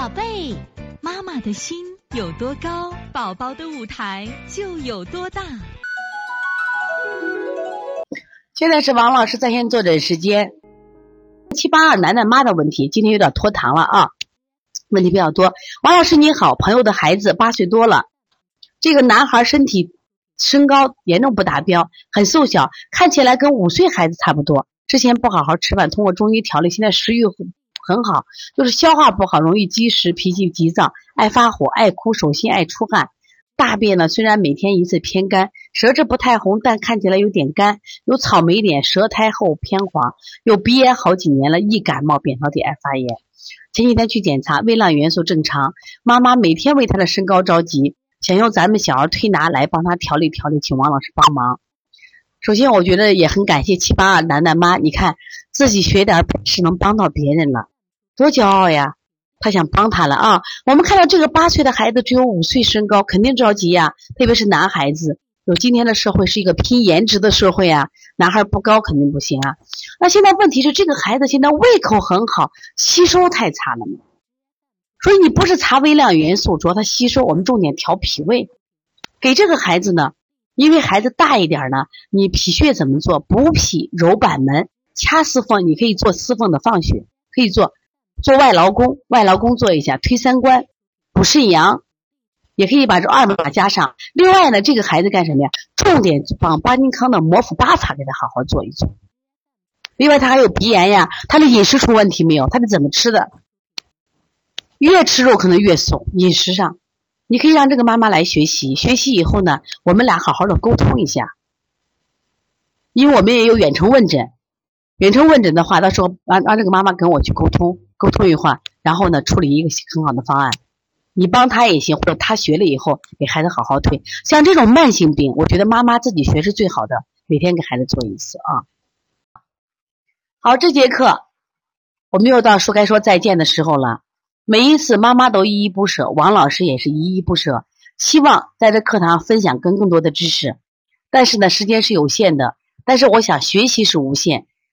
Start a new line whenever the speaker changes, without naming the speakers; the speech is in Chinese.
宝贝，妈妈的心有多高，宝宝的舞台就有多大。
现在是王老师在线坐诊时间。七八二楠楠妈的问题，今天有点拖堂了啊，问题比较多。王老师你好，朋友的孩子八岁多了，这个男孩身体身高严重不达标，很瘦小，看起来跟五岁孩子差不多。之前不好好吃饭，通过中医调理，现在食欲很好，就是消化不好，容易积食，脾气急躁，爱发火，爱哭，手心爱出汗。大便呢，虽然每天一次偏干，舌质不太红，但看起来有点干，有草莓点，舌苔厚偏黄，有鼻炎好几年了，易感冒，扁桃体爱发炎。前几天去检查，微量元素正常。妈妈每天为他的身高着急，想用咱们小儿推拿来帮他调理调理，请王老师帮忙。首先，我觉得也很感谢七八二楠楠妈，你看自己学点本事能帮到别人了。多骄傲呀！他想帮他了啊！我们看到这个八岁的孩子只有五岁身高，肯定着急呀。特别是男孩子，有今天的社会是一个拼颜值的社会啊，男孩不高肯定不行啊。那现在问题是，这个孩子现在胃口很好，吸收太差了嘛？所以你不是查微量元素，主要他吸收，我们重点调脾胃。给这个孩子呢，因为孩子大一点呢，你脾穴怎么做？补脾、揉板门、掐四缝，你可以做四缝的放血，可以做。做外劳宫，外劳宫做一下，推三关，补肾阳，也可以把这二维码加上。另外呢，这个孩子干什么呀？重点帮巴金康的摩腹八法给他好好做一做。另外他还有鼻炎呀，他的饮食出问题没有？他是怎么吃的？越吃肉可能越瘦。饮食上，你可以让这个妈妈来学习，学习以后呢，我们俩好好的沟通一下，因为我们也有远程问诊。远程问诊的话，到时候让让这个妈妈跟我去沟通，沟通一会儿，然后呢处理一个很好的方案。你帮他也行，或者他学了以后给孩子好好推。像这种慢性病，我觉得妈妈自己学是最好的，每天给孩子做一次啊。好，这节课我们又到说该说再见的时候了。每一次妈妈都依依不舍，王老师也是依依不舍，希望在这课堂分享更更多的知识。但是呢，时间是有限的，但是我想学习是无限。